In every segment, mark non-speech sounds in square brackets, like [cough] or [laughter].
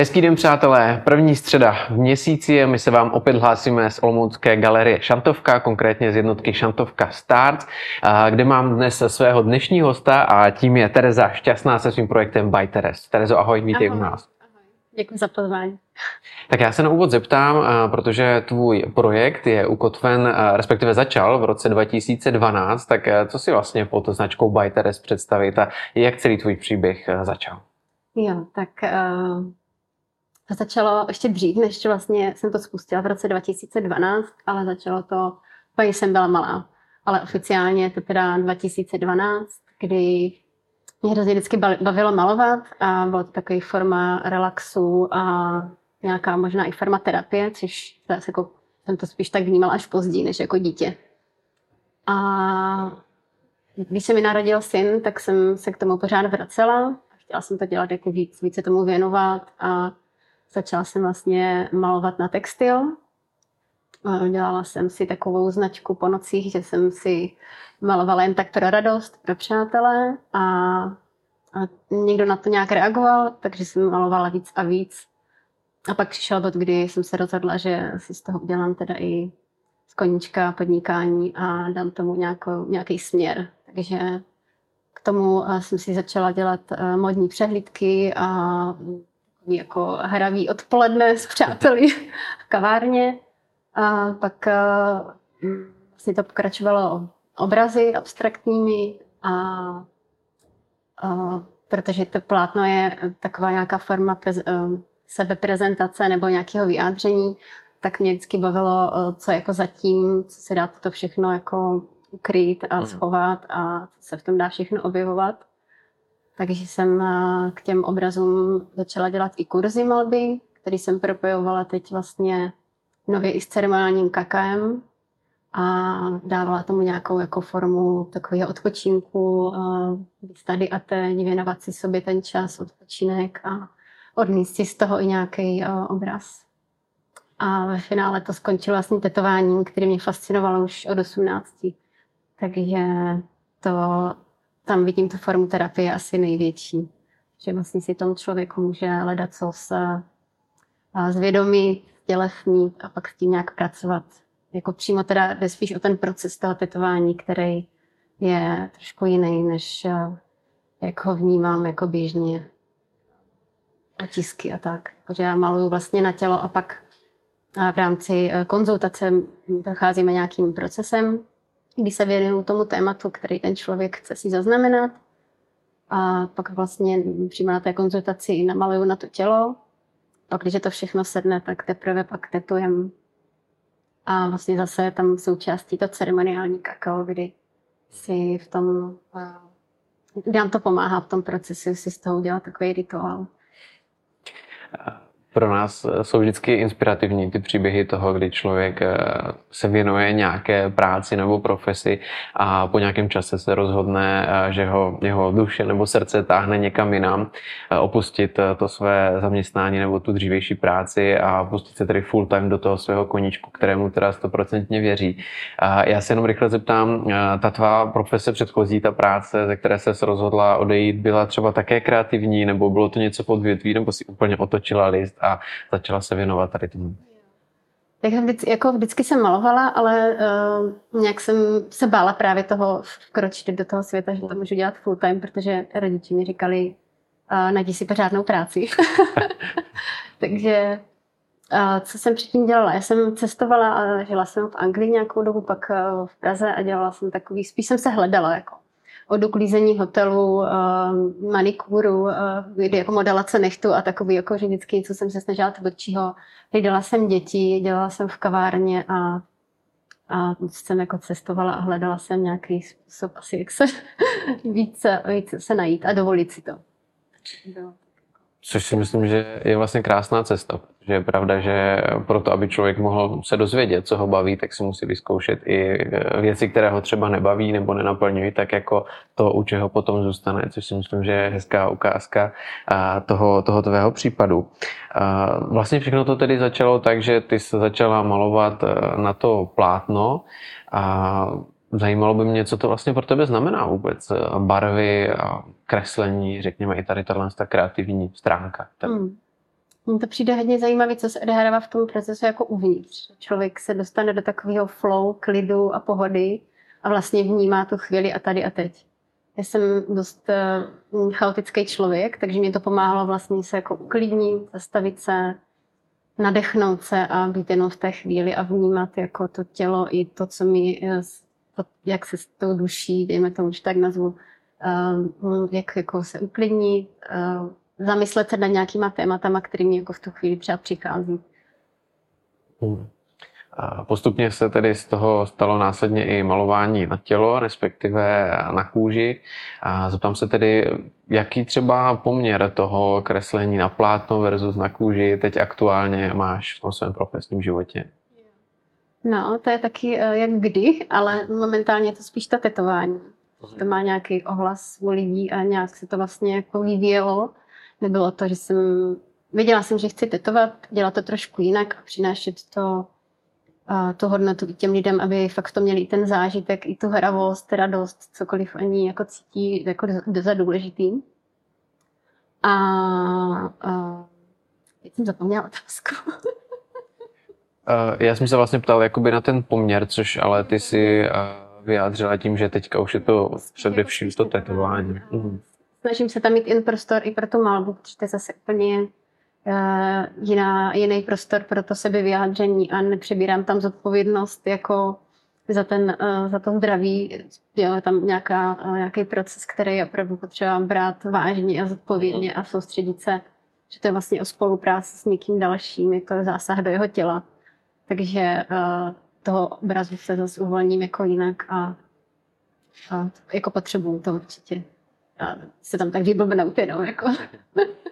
Hezký den, přátelé. První středa v měsíci my se vám opět hlásíme z Olomoucké galerie Šantovka, konkrétně z jednotky Šantovka Starts, kde mám dnes svého dnešního hosta a tím je Tereza Šťastná se svým projektem By Teres. Terezo, ahoj, vítej ahoj. u nás. Děkuji za pozvání. Tak já se na úvod zeptám, protože tvůj projekt je ukotven, respektive začal v roce 2012, tak co si vlastně pod značkou By Teres představit a jak celý tvůj příběh začal? Jo, tak uh, to začalo ještě dřív, než vlastně jsem to spustila v roce 2012, ale začalo to, když jsem byla malá. Ale oficiálně to teda 2012, kdy mě hrozně vždycky bavilo malovat a bylo to takový forma relaxu a nějaká možná i forma terapie, což jako, jsem to spíš tak vnímala až později, než jako dítě. A když se mi narodil syn, tak jsem se k tomu pořád vracela. Chtěla jsem to dělat jako víc, více tomu věnovat a Začala jsem vlastně malovat na textil. Dělala jsem si takovou značku po nocích, že jsem si malovala jen tak pro radost, pro přátelé a, a někdo na to nějak reagoval, takže jsem malovala víc a víc. A pak přišel bod, kdy jsem se rozhodla, že si z toho udělám teda i z koníčka podnikání a dám tomu nějakou, nějaký směr. Takže k tomu jsem si začala dělat eh, modní přehlídky a jako hravý odpoledne s přáteli v kavárně. A pak mm, vlastně to pokračovalo obrazy abstraktními a, a protože to plátno je taková nějaká forma prez, sebeprezentace nebo nějakého vyjádření, tak mě vždycky bavilo, co jako zatím, co se dá to všechno jako ukrýt a mhm. schovat a co se v tom dá všechno objevovat. Takže jsem eh, k těm obrazům začala dělat i kurzy malby, který jsem propojovala teď vlastně nově i s ceremoniálním kakaem a dávala tomu nějakou jako formu takového odpočinku, být tady a teď, věnovat si sobě ten čas, odpočinek a odníst si z toho i nějaký eh, obraz. A ve finále to skončilo vlastně tetováním, který mě fascinovalo už od 18. Takže to tam vidím tu formu terapie asi největší. Že vlastně si tomu člověku může hledat co se zvědomit, tělesnít a pak s tím nějak pracovat. Jako přímo teda jde spíš o ten proces toho tetování, který je trošku jiný, než jak ho vnímám jako běžně otisky a tak. Takže já maluju vlastně na tělo a pak v rámci e, konzultace procházíme nějakým procesem, kdy se věnuju tomu tématu, který ten člověk chce si zaznamenat. A pak vlastně přímo na té konzultaci namaluju na to tělo. Pak, když to všechno sedne, tak teprve pak tetujem. A vlastně zase tam součástí to ceremoniální kakao, kdy si v tom, nám to pomáhá v tom procesu si z toho udělat takový rituál pro nás eh, jsou vždycky inspirativní ty příběhy toho, kdy člověk eh, se věnuje nějaké práci nebo profesi a po nějakém čase se rozhodne, eh, že ho jeho duše nebo srdce táhne někam jinam, opustit to své zaměstnání nebo tu dřívější práci a pustit se tedy full time do toho svého koníčku, kterému teda stoprocentně věří. Já se jenom rychle zeptám, ta tvá profese předchozí, ta práce, ze které se rozhodla odejít, byla třeba také kreativní, nebo bylo to něco podvětví, nebo si úplně otočila list a začala se věnovat tady tomu. Tak vždycky, jako vždycky jsem malovala, ale uh, nějak jsem se bála právě toho vkročit do toho světa, že to můžu dělat full time, protože rodiči mi říkali, uh, najdi si pořádnou práci. [laughs] Takže uh, co jsem předtím dělala? Já jsem cestovala a žila jsem v Anglii nějakou dobu, pak uh, v Praze a dělala jsem takový, spíš jsem se hledala jako od uklízení hotelu, uh, manikuru, uh, kdy jako modelace nechtu a takový, jako že vždycky, co jsem se snažila tvrdšího. Dělala jsem děti, dělala jsem v kavárně a, a jsem jako cestovala a hledala jsem nějaký způsob asi, jak se [laughs] více, více se najít a dovolit si to. Což si myslím, že je vlastně krásná cesta, že je pravda, že proto, aby člověk mohl se dozvědět, co ho baví, tak si musí vyzkoušet i eh, věci, které ho třeba nebaví nebo nenaplňují, tak jako to, u čeho potom zůstane, což si myslím, že je hezká ukázka toho, toho tvého případu. Vlastně všechno to tedy začalo tak, že ty se začala malovat eh, na to plátno a Zajímalo by mě, co to vlastně pro tebe znamená vůbec. Barvy a kreslení, řekněme i tady tato kreativní stránka. Hmm. Mně to přijde hodně zajímavé, co se odehrává v tom procesu jako uvnitř. Člověk se dostane do takového flow, klidu a pohody a vlastně vnímá tu chvíli a tady a teď. Já jsem dost uh, chaotický člověk, takže mě to pomáhalo vlastně se jako uklidnit, zastavit se, nadechnout se a být jenom v té chvíli a vnímat jako to tělo i to, co mi, eh, jak se s tou duší, dejme tomu, že tak nazvu, jak jako se uklidnit, uh, zamyslet se nad nějakýma tématama, kterými jako v tu chvíli třeba přichází. Hmm. A postupně se tedy z toho stalo následně i malování na tělo, respektive na kůži. A zeptám se tedy, jaký třeba poměr toho kreslení na plátno versus na kůži teď aktuálně máš v tom svém profesním životě? No, to je taky eh, jak kdy, ale momentálně je to spíš ta tetování. To má nějaký ohlas u lidí a nějak se to vlastně jako vyvíjelo. Nebylo to, že jsem... Věděla jsem, že chci tetovat, dělat to trošku jinak a přinášet to tu hodnotu těm lidem, aby fakt to měli ten zážitek, i tu hravost, radost, cokoliv oni jako cítí jako za důležitý. A, a teď jsem zapomněla otázku. [laughs] já jsem se vlastně ptal jakoby na ten poměr, což ale ty si vyjádřila tím, že teďka už je to především to tetování. Mhm. Snažím se tam mít jen prostor i pro tu malbu, protože to je zase úplně Eh, jiná, jiný prostor pro to sebevyjádření a nepřebírám tam zodpovědnost jako za, ten, eh, za to zdraví. Je tam nějaká, eh, nějaký proces, který je opravdu potřeba brát vážně a zodpovědně a soustředit se, že to je vlastně o spolupráci s někým dalším, je to zásah do jeho těla. Takže toho obrazu se zase uvolním jako jinak a, a jako potřebuju to určitě. A se tam tak vyblbnout jenom. Jako. [laughs]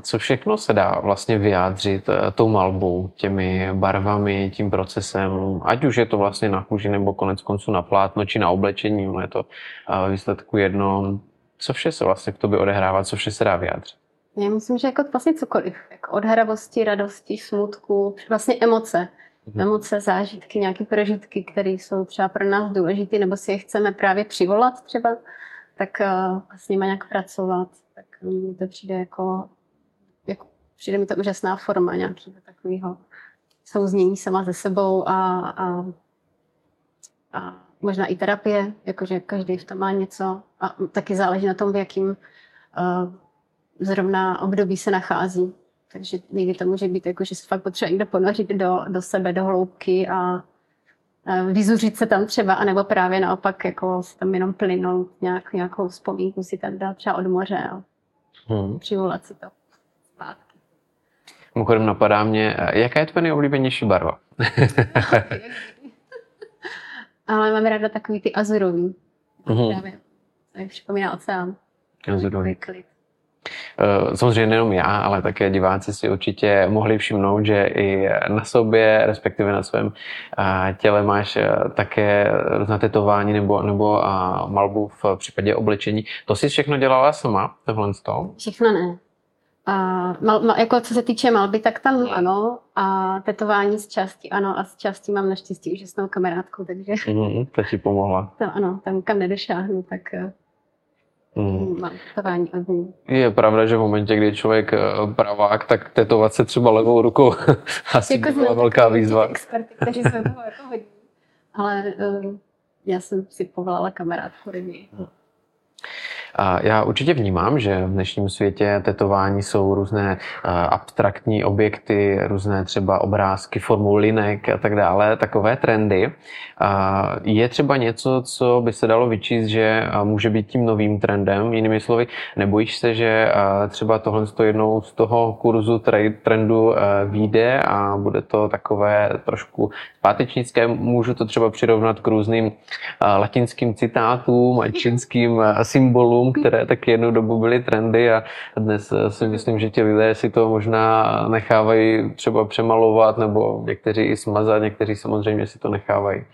co všechno se dá vlastně vyjádřit eh, tou malbou, těmi barvami, tím procesem, ať už je to vlastně na kůži nebo konec konců na plátno či na oblečení, je to eh, výsledku jedno. Co vše se vlastně k tobě odehrává, co vše se dá vyjádřit? Já myslím, že jako vlastně cokoliv. Jako od hravosti, radosti, smutku, vlastně emoce. Mhm. Emoce, zážitky, nějaké prožitky, které jsou třeba pro nás důležité, nebo si je chceme právě přivolat třeba, tak uh, s nimi nějak pracovat. Tak um, to přijde jako jako, přijde mi to úžasná forma nějakého takového souznění sama ze sebou a, a, a možná i terapie, jakože každý v tom má něco a taky záleží na tom, v jakým uh, zrovna období se nachází. Takže někdy to může být jako, že se fakt potřeba někde ponořit do, do sebe, do hloubky a, a vyzuřit se tam třeba, anebo právě naopak jako se tam jenom plynout nějak, nějakou vzpomínku si tam dát třeba od moře a hmm. přivolat si to zpátky. Mimochodem napadá mě, jaká je tvoje nejoblíbenější barva? [laughs] Ale mám ráda takový ty azurový. Mm-hmm. Právě. Připomíná oceán. Azurový. Klid. Eh, samozřejmě nejenom já, ale také diváci si určitě mohli všimnout, že i na sobě, respektive na svém eh, těle máš eh, také různá tetování nebo, nebo malbu v případě oblečení. To jsi všechno dělala sama, tohle z toho? Všechno ne. A mal, mal, jako co se týče malby, tak tam ano. A tetování z části ano. A z části mám naštěstí úžasnou kamarádku, takže... Mm, to ti pomohla. [laughs] To ano, tam kam nedošáhnu, tak mm. ní. Je pravda, že v momentě, kdy člověk eh, pravák, tak tetovat se třeba levou rukou [laughs] asi jako byla velká výzva. Experty, kteří se toho jako hodí. Ale uh, já jsem si povolala kamarádku Rybí. Mm. Já určitě vnímám, že v dnešním světě tetování jsou různé abstraktní objekty, různé třeba obrázky formou linek a tak dále, takové trendy. Je třeba něco, co by se dalo vyčíst, že může být tím novým trendem? Jinými slovy, nebojíš se, že třeba tohle jednou z toho kurzu trendu vyjde a bude to takové trošku pátečnické? Můžu to třeba přirovnat k různým latinským citátům a čínským symbolům, které taky jednu dobu byly trendy a dnes eh, si myslím, že ti lidé si to možná nechávají třeba přemalovat nebo někteří i smazat, někteří samozřejmě si to nechávají.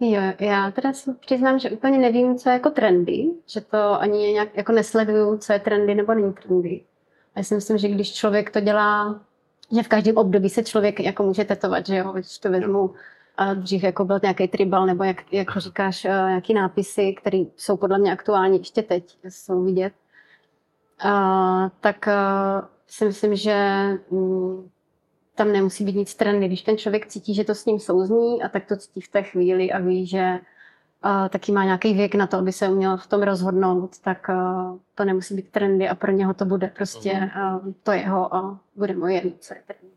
Jo, já teda si přiznám, že úplně nevím, co je jako trendy, že to ani nějak jako nesleduju, co je trendy nebo není trendy. A já si myslím, že když člověk to dělá, že v každém období se člověk jako může tetovat, že jo, když to vezmu a dřív jako byl nějaký tribal, nebo jak, jak říkáš, eh, nějaký nápisy, které jsou podle mě aktuální ještě teď, jsou vidět. A, tak a, si myslím, že mm, tam nemusí být nic trendy. Když ten člověk cítí, že to s ním souzní a tak to cítí v té chvíli a ví, že uh, taky má nějaký věk na to, aby se uměl v tom rozhodnout, tak uh, to nemusí být trendy a pro něho to bude prostě uh, to jeho a bude moje, co je trendy.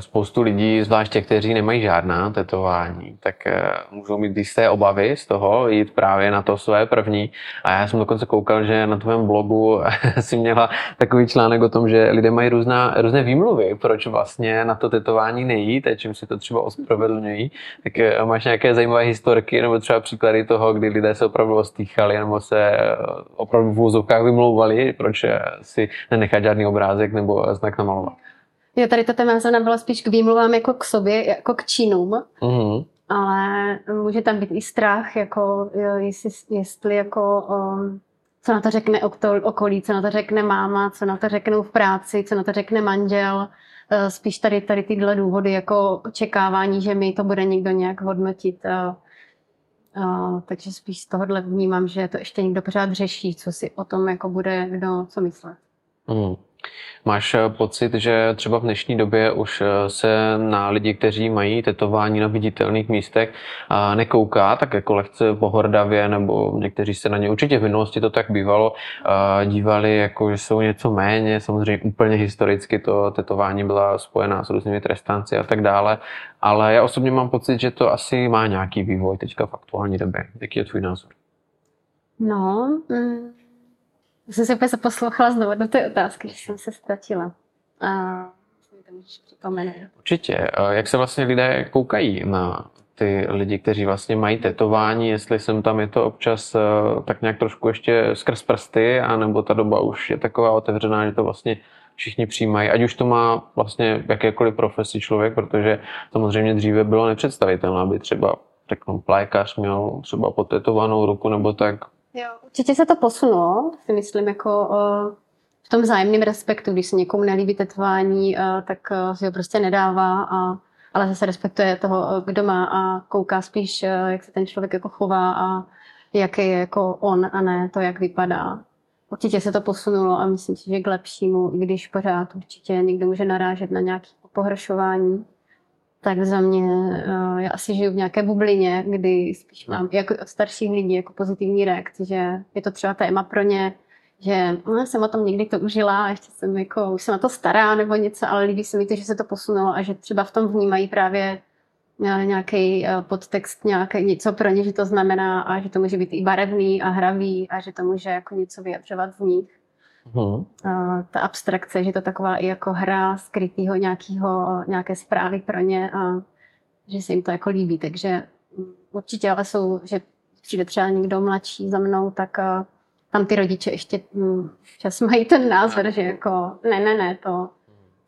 Spoustu lidí, zvlášť těch, kteří nemají žádná tetování, tak eh, můžou mít jisté obavy z toho jít právě na to své první. A já jsem dokonce koukal, že na tvém blogu [laughs] si měla takový článek o tom, že lidé mají různá, různé výmluvy, proč vlastně na to tetování nejít a čím si to třeba ospravedlňují. Tak eh, máš nějaké zajímavé historky nebo třeba příklady toho, kdy lidé se opravdu ostýchali nebo se eh, opravdu v úzovkách vymlouvali, proč si nenechat žádný obrázek nebo znak namalovat. Jo, tady ta téma se byla spíš k výmluvám jako k sobě, jako k činům. Mm-hmm. Ale může tam být i strach, jako jestli, jestli jako um, co na to řekne okolí, co na to řekne máma, co na to řeknou v práci, co na to řekne manžel. Uh, spíš tady, tady tyhle důvody jako očekávání, že mi to bude někdo nějak hodnotit. Uh, uh, takže spíš z tohohle vnímám, že to ještě někdo pořád řeší, co si o tom jako bude kdo co myslet. Mm. Máš eh, pocit, že třeba v dnešní době už eh, se na lidi, kteří mají tetování na viditelných místech, nekouká tak jako lehce pohordavě, nebo někteří se na ně určitě v minulosti to tak bývalo, dívali jako, že jsou něco méně, samozřejmě úplně historicky to tetování byla spojená s různými trestanci a tak dále, ale já osobně mám pocit, že to asi má nějaký vývoj teďka v aktuální době. Jaký je tvůj názor? No, mm jsem se úplně zaposlouchala znovu do té otázky, že jsem se ztratila. A Určitě. Jak se vlastně lidé koukají na ty lidi, kteří vlastně mají tetování, jestli jsem tam je to občas eh, tak nějak trošku ještě skrz prsty, anebo ta doba už je taková otevřená, že to vlastně všichni přijímají, ať už to má vlastně jakékoliv profesi člověk, protože samozřejmě dříve bylo nepředstavitelné, aby třeba řeknu, plékař měl třeba potetovanou ruku nebo tak Jo, určitě se to posunulo, si myslím, jako v tom zájemném respektu, když se někomu nelíbí tetování, tak si ho prostě nedává, a, ale zase respektuje toho, kdo má a kouká spíš, jak se ten člověk jako chová a jaký je jako on a ne to, jak vypadá. Určitě se to posunulo a myslím si, že k lepšímu, i když pořád určitě někdo může narážet na nějaké pohoršování tak za mě, uh, já asi žiju v nějaké bublině, kdy spíš mám jako od starších lidí jako pozitivní reakci, že je to třeba téma pro ně, že no, jsem o tom někdy to užila a ještě jsem jako, už jsem na to stará nebo něco, ale líbí se mi to, že se to posunulo a že třeba v tom vnímají právě eh, nějaký eh, podtext, nějaké něco pro ně, že to znamená a že to může být i barevný a hravý a že to může jako něco vyjadřovat v nich. Hmm. ta abstrakce, že to taková i jako hra skrytého nějakého, nějaké zprávy pro ně a že se jim to jako líbí. Takže určitě ale jsou, že přijde třeba někdo mladší za mnou, tak tam ty rodiče ještě hm, čas mají ten názor, že jako ne, ne, ne, to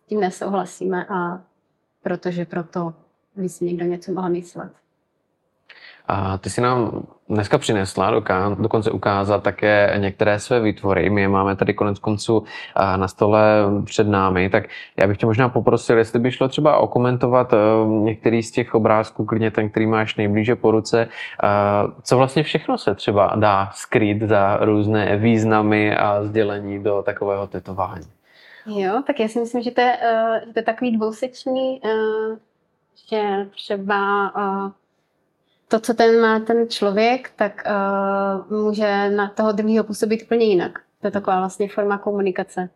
tím nesouhlasíme a protože proto by si někdo něco mohl myslet. A ty si nám dneska přinesla dokonce ukázat také některé své výtvory. My je máme tady konec konců na stole před námi, tak já bych tě možná poprosil, jestli by šlo třeba okomentovat e, některý z těch obrázků, klidně ten, který máš nejblíže po ruce, co vlastně všechno se třeba dá skrýt za různé významy a sdělení do takového tetování. Jo, tak já si myslím, že to je, e, že to je takový dvousečný, e, že třeba to, co ten má ten člověk, tak uh, může na toho druhého působit úplně jinak. To je taková vlastně forma komunikace.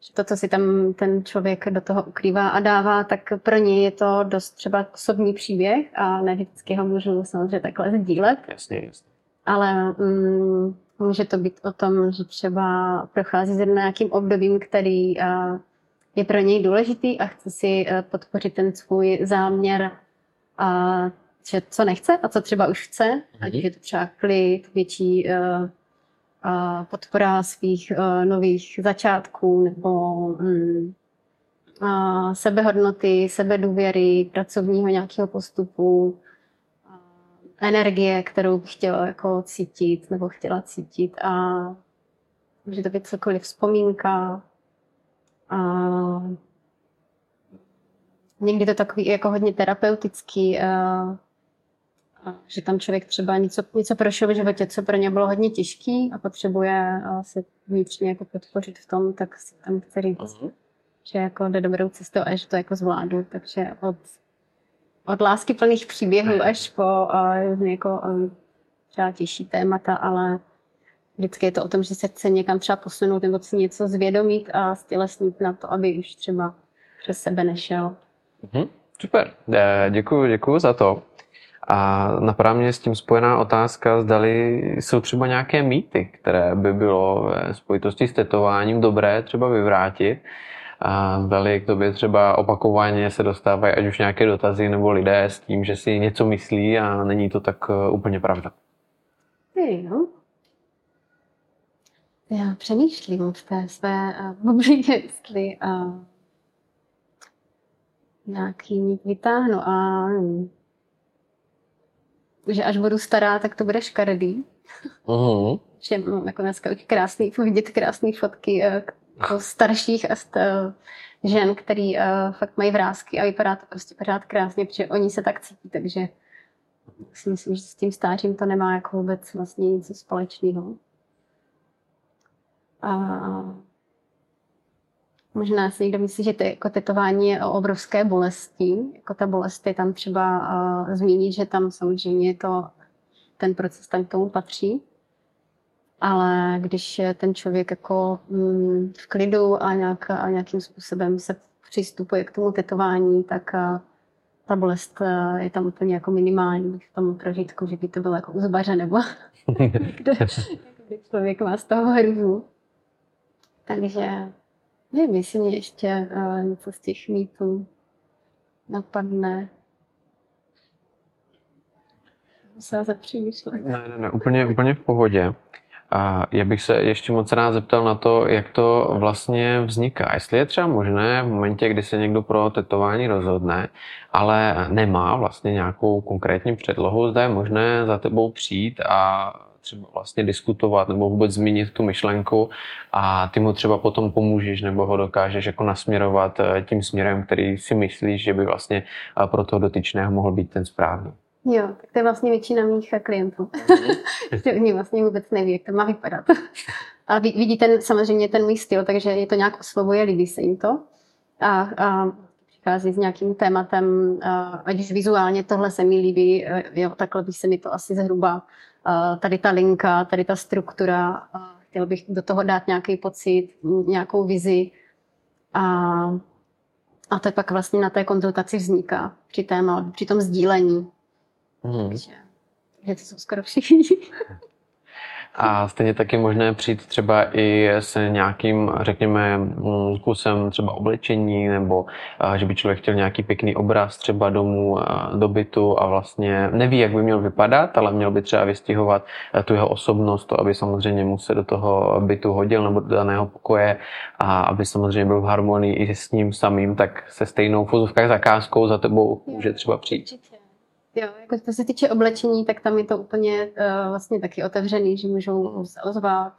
Že to, co si tam ten člověk do toho ukrývá a dává, tak pro něj je to dost třeba osobní příběh a ne vždycky ho můžu samozřejmě takhle sdílet. Jasně, jasně. Ale um, může to být o tom, že třeba prochází s nějakým obdobím, který uh, je pro něj důležitý a chce si uh, podpořit ten svůj záměr uh, že co nechce a co třeba už chce, mm-hmm. ať je to třeba klid, větší uh, uh, podpora svých uh, nových začátků nebo um, uh, sebehodnoty, sebedůvěry, pracovního nějakého postupu, uh, energie, kterou bych chtěla jako cítit nebo chtěla cítit a může to být cokoliv vzpomínka. Uh, někdy to takový jako hodně terapeutický uh, A že tam člověk třeba něco, něco prošel v životě, co pro ně bylo hodně těžký a potřebuje se vnitřně jako podpořit v tom, tak si tam chce říct, uh-huh. že jako jde dobrou cestou a že to jako zvládnu. Takže od, od lásky plných příběhů až po uh, jako um, třeba těžší témata, ale vždycky je to o tom, že se chce někam třeba posunout nebo si něco zvědomit a stělesnit na to, aby už třeba přes sebe nešel. Mm-hmm. Super, děkuji, děkuji za to. A napadá mě s tím spojená otázka, zdali jsou třeba nějaké mýty, které by bylo ve spojitosti s tetováním dobré třeba vyvrátit. A zdali k tobě třeba opakovaně se dostávají ať už nějaké dotazy nebo lidé s tím, že si něco myslí a není to tak eh, úplně pravda. Jo. Já přemýšlím v té své [laughs] bublině, jestli uh, nějaký mít vytáhnu a že až budu stará, tak to bude škaredý. Že mám jako dneska krásný, vidět krásné fotky uh, starších a st, uh, žen, který uh, fakt mají vrázky a vypadá to prostě pořád krásně, protože oni se tak cítí, takže si myslím, že s tím stářím to nemá jako vůbec vlastně nic společného. A možná si někdo myslí, že to jako tetování je o obrovské bolesti. Jako ta bolest je tam třeba uh, zmínit, že tam samozřejmě to, ten proces tam k tomu patří. Ale když je ten člověk jako mm, v klidu a, nějak, a nějakým způsobem se přistupuje k tomu tetování, tak uh, ta bolest uh, je tam úplně jako minimální v tom prožitku, že by to bylo jako u zbaře nebo [laughs] [laughs] kde, kde člověk má z toho hruzu. Takže nevím, jestli mě ještě uh, něco z těch mýtů napadne. Musela zapřemýšlet. Ne, ne, ne, úplně, úplně v pohodě. A já bych se ještě moc rád zeptal na to, jak to vlastně vzniká. Jestli je třeba možné v momentě, kdy se někdo pro tetování rozhodne, ale nemá vlastně nějakou konkrétní předlohu, zda je možné za tebou přijít a třeba vlastně diskutovat nebo vůbec zmínit tu myšlenku a ty mu třeba potom pomůžeš nebo ho dokážeš jako nasměrovat eh, tím směrem, který si myslíš, že by vlastně eh, pro toho dotyčného mohl být ten správný. Jo, tak to je vlastně většina mých klientů. [laughs] že oni vlastně vůbec neví, jak to má vypadat. [laughs] A vidí ten, samozřejmě ten můj styl, takže je to nějak oslovuje, líbí se jim to. A, a přichází s nějakým tématem, ať už vizuálně tohle se mi líbí, jo, takhle by se mi to asi zhruba, tady ta linka, tady ta struktura, chtěl bych do toho dát nějaký pocit, nějakou vizi. A, a to pak vlastně na té konzultaci vzniká při, téma, při tom sdílení. Mm. Takže, takže to jsou skoro všichni. [laughs] A stejně taky možné přijít třeba i s nějakým, řekněme, kusem třeba oblečení, nebo že by člověk chtěl nějaký pěkný obraz třeba domů, do bytu a vlastně neví, jak by měl vypadat, ale měl by třeba vystihovat tu jeho osobnost, to, aby samozřejmě mu se do toho bytu hodil nebo do daného pokoje a aby samozřejmě byl v harmonii i s ním samým, tak se stejnou v zakázkou za tebou může třeba přijít. Jo, jako to se týče oblečení, tak tam je to úplně uh, vlastně taky otevřený, že můžou se ozvat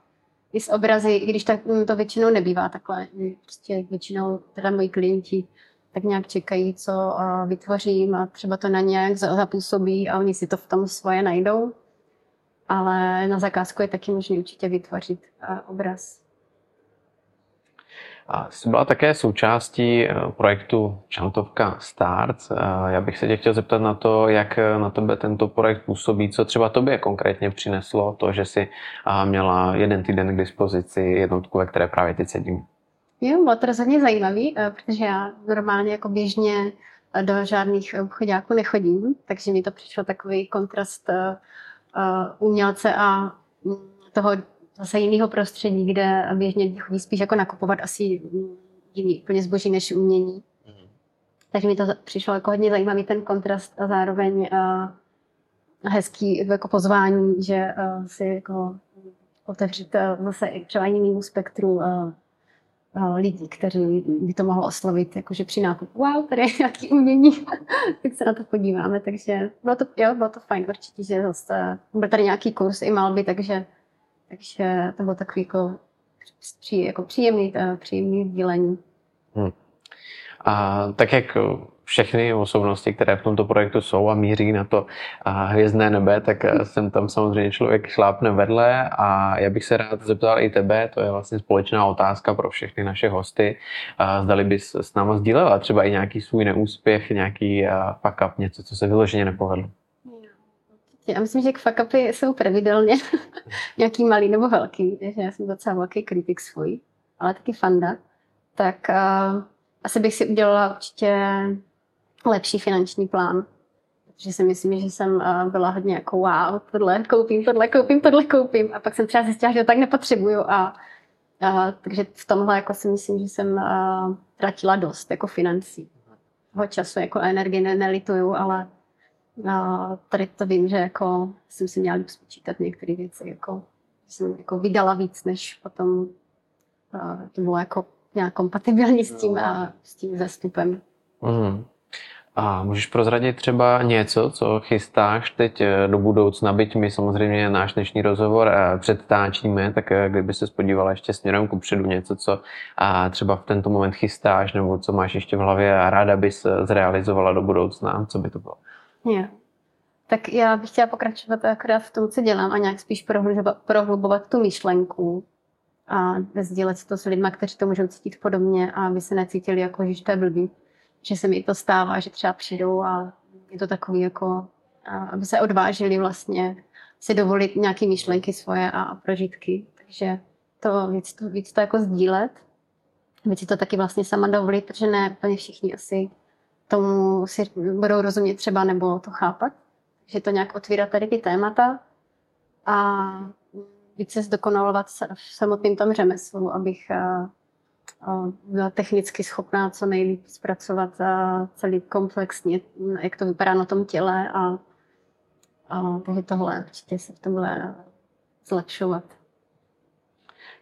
i s obrazy, i když tak, to většinou nebývá takhle. Prostě většinou teda moji klienti tak nějak čekají, co uh, vytvořím a třeba to na nějak zapůsobí a oni si to v tom svoje najdou. Ale na zakázku je taky možné určitě vytvořit uh, obraz. A jsi byla také součástí eh, projektu Čantovka Starts. Já bych se tě chtěl zeptat na to, jak eh, na tebe tento projekt působí, co třeba tobě konkrétně přineslo to, že jsi měla jeden týden k dispozici jednotku, ve které právě teď sedím. Jo, bylo to rozhodně zajímavý, eh, protože já normálně jako běžně do žádných obchodáků nechodím, takže mi to přišlo takový kontrast umělce a mm, toho zase jiného prostředí, kde běžně chodí spíš jako nakupovat asi jiný úplně zboží než umění. Mm. Takže mi to přišlo jako hodně zajímavý ten kontrast a zároveň uh, hezký jako pozvání, že uh, si jako otevřít uh, zase třeba jinému spektru uh, uh, lidí, kteří by to mohlo oslovit, jakože při nákupu, wow, tady je nějaký umění, [laughs] tak se na to podíváme, takže bylo to, jo, bylo to fajn určitě, že zase byl tady nějaký kurz i malby, takže takže to bylo takový jako, pří, jako příjemný, eh, příjemný sdílení. Hmm. A tak jak všechny osobnosti, které v tomto projektu jsou a míří na to hvězdné nebe, tak jsem tam samozřejmě člověk šlápne vedle a já bych se rád zeptal i tebe, to je vlastně společná otázka pro všechny naše hosty. Zdali bys s náma sdílela třeba i nějaký svůj neúspěch, nějaký fuck up, něco, co se vyloženě nepovedlo. Já myslím, že fuck upy jsou pravidelně [laughs] nějaký malý nebo velký, že já jsem docela velký kritik svůj, ale taky fanda. Tak uh, asi bych si udělala určitě lepší finanční plán. Protože si myslím, že jsem uh, byla hodně jako wow, tohle koupím, tohle koupím, tohle koupím. A pak jsem třeba zjistila, že to tak nepotřebuju. A, uh, takže v tomhle jako si myslím, že jsem uh, tratila dost jako financí. Toho času jako energie nelituju, ale a tady to vím, že jako jsem si měla spočítat některé věci, jako jsem jako vydala víc, než potom a to bylo jako nějak kompatibilní s tím a s tím zestupem. Mm. A můžeš prozradit třeba něco, co chystáš teď eh, do budoucna, byť my samozřejmě náš dnešní rozhovor eh, předtáčíme, tak eh, kdyby se spodívala ještě směrem ku předu něco, co třeba v tento moment chystáš, nebo co máš ještě v hlavě a ráda bys zrealizovala do budoucna, co by to bylo? Jo. Tak já bych chtěla pokračovat akorát v tom, co dělám a nějak spíš prohlubovat, tu myšlenku a sdílet to s lidmi, kteří to můžou cítit podobně a aby se necítili jako, že to je blbý. Že se mi to stává, že třeba přijdou a je to takový jako, aby se odvážili vlastně si dovolit nějaké myšlenky svoje a, prožitky. Takže to víc, to víc to jako sdílet. Víc to taky vlastně sama dovolit, protože ne úplně všichni asi tomu si budou rozumět třeba nebo to chápat. Že to nějak otvírat tady ty témata a více zdokonalovat v samotném tom řemeslu, abych eh, eh, byla technicky schopná co nejlíp zpracovat eh, celý komplexně, jak to vypadá na tom těle a, a tohle určitě se v tomhle zlepšovat.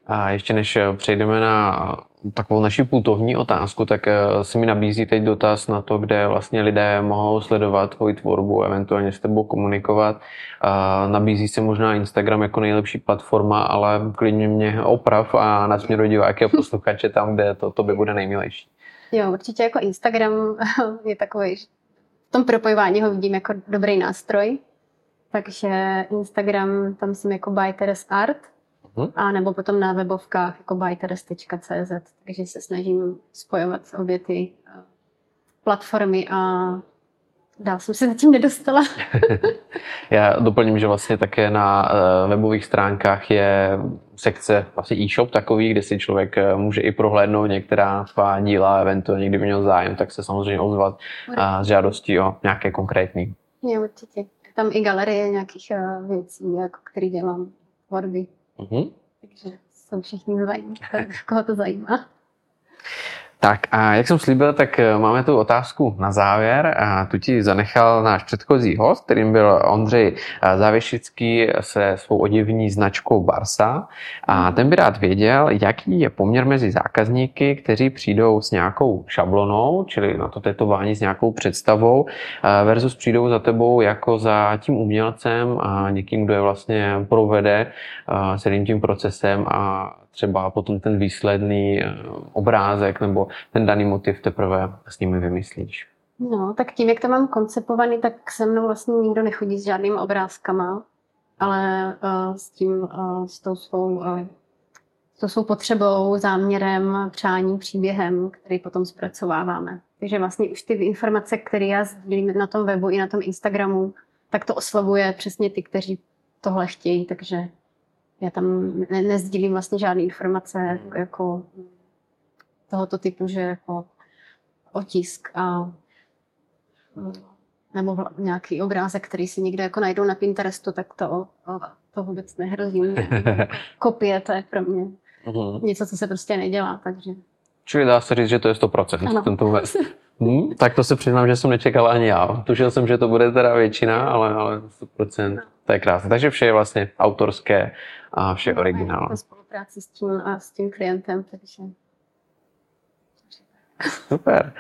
A ještě než přejdeme na takovou naši putovní otázku, tak eh, se mi nabízí teď dotaz na to, kde vlastně lidé mohou sledovat tvoji tvorbu, eventuálně s tebou komunikovat. Nabízí se možná Instagram jako nejlepší platforma, ale klidně mě oprav a nasměruj diváky a posluchače tam, kde to tobě bude nejmilejší. Jo, určitě jako Instagram [laughs] je takový, v tom propojování ho vidím jako dobrý nástroj. Takže Instagram, tam jsem jako by Art, Hmm? A nebo potom na webovkách jako byteres.cz. Takže se snažím spojovat obě ty eh, platformy a dál jsem se zatím nedostala. [laughs] Já doplním, že vlastně také na eh, webových stránkách je sekce vlastně e-shop takový, kde si člověk eh, může i prohlédnout některá tvá díla, eventuálně kdyby měl zájem, tak se samozřejmě ozvat s žádostí o nějaké konkrétní. Je, určitě. Tam i galerie nějakých věcí, jako které dělám, tvorby. Mm-hmm. Takže jsou všichni zajímaví, koho to zajímá. [laughs] Tak a jak jsem slíbil, tak eh, máme tu otázku na závěr. A tu ti zanechal náš předchozí host, kterým byl Ondřej eh, Závěšický se svou oděvní značkou Barsa. A ten by rád věděl, jaký je poměr mezi zákazníky, kteří přijdou s nějakou šablonou, čili na to tetování s nějakou představou, eh, versus přijdou za tebou jako za tím umělcem a někým, kdo je vlastně provede celým tím procesem a třeba potom ten výsledný eh, obrázek nebo ten daný motiv teprve s nimi vymyslíš. No, tak tím, jak to mám koncipovaný, tak se mnou vlastně nikdo nechodí s žádnými obrázkama, ale uh, s tím, uh, s tou svou, uh, s tou svou potřebou, záměrem, přáním, příběhem, který potom zpracováváme. Takže vlastně už ty informace, které já sdílím na tom webu i na tom Instagramu, tak to oslovuje přesně ty, kteří tohle chtějí, takže já tam ne, nezdílím vlastně žádné informace jako tohoto typu, že jako otisk a nebo nějaký obrázek, který si někde jako najdou na Pinterestu, tak to, to vůbec nehrozí. [laughs] Kopie, to je pro mě uh-huh. něco, co se prostě nedělá, takže... Čili dá se říct, že to je 100% ano. tento vůbec. [laughs] Hmm, tak to se přiznám, že jsem nečekal ani já. Tušil jsem, že to bude teda většina, ale, ale 100%. No. To je krásné. Takže vše je vlastně autorské a vše no, originál. spolupráci s tím a s tím klientem, takže... Super.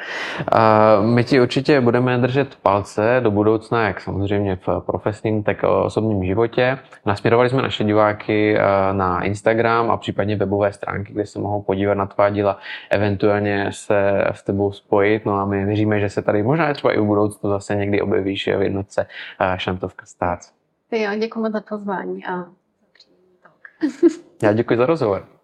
My ti určitě budeme držet palce do budoucna, jak samozřejmě v profesním, tak osobním životě. Nasměrovali jsme naše diváky na Instagram a případně webové stránky, kde se mohou podívat na tvá díla, eventuálně se s tebou spojit. No a my věříme, že se tady možná třeba i v budoucnu zase někdy objevíš v jednotce Šantovka Stác. Jo, děkuji za pozvání a Já děkuji za rozhovor.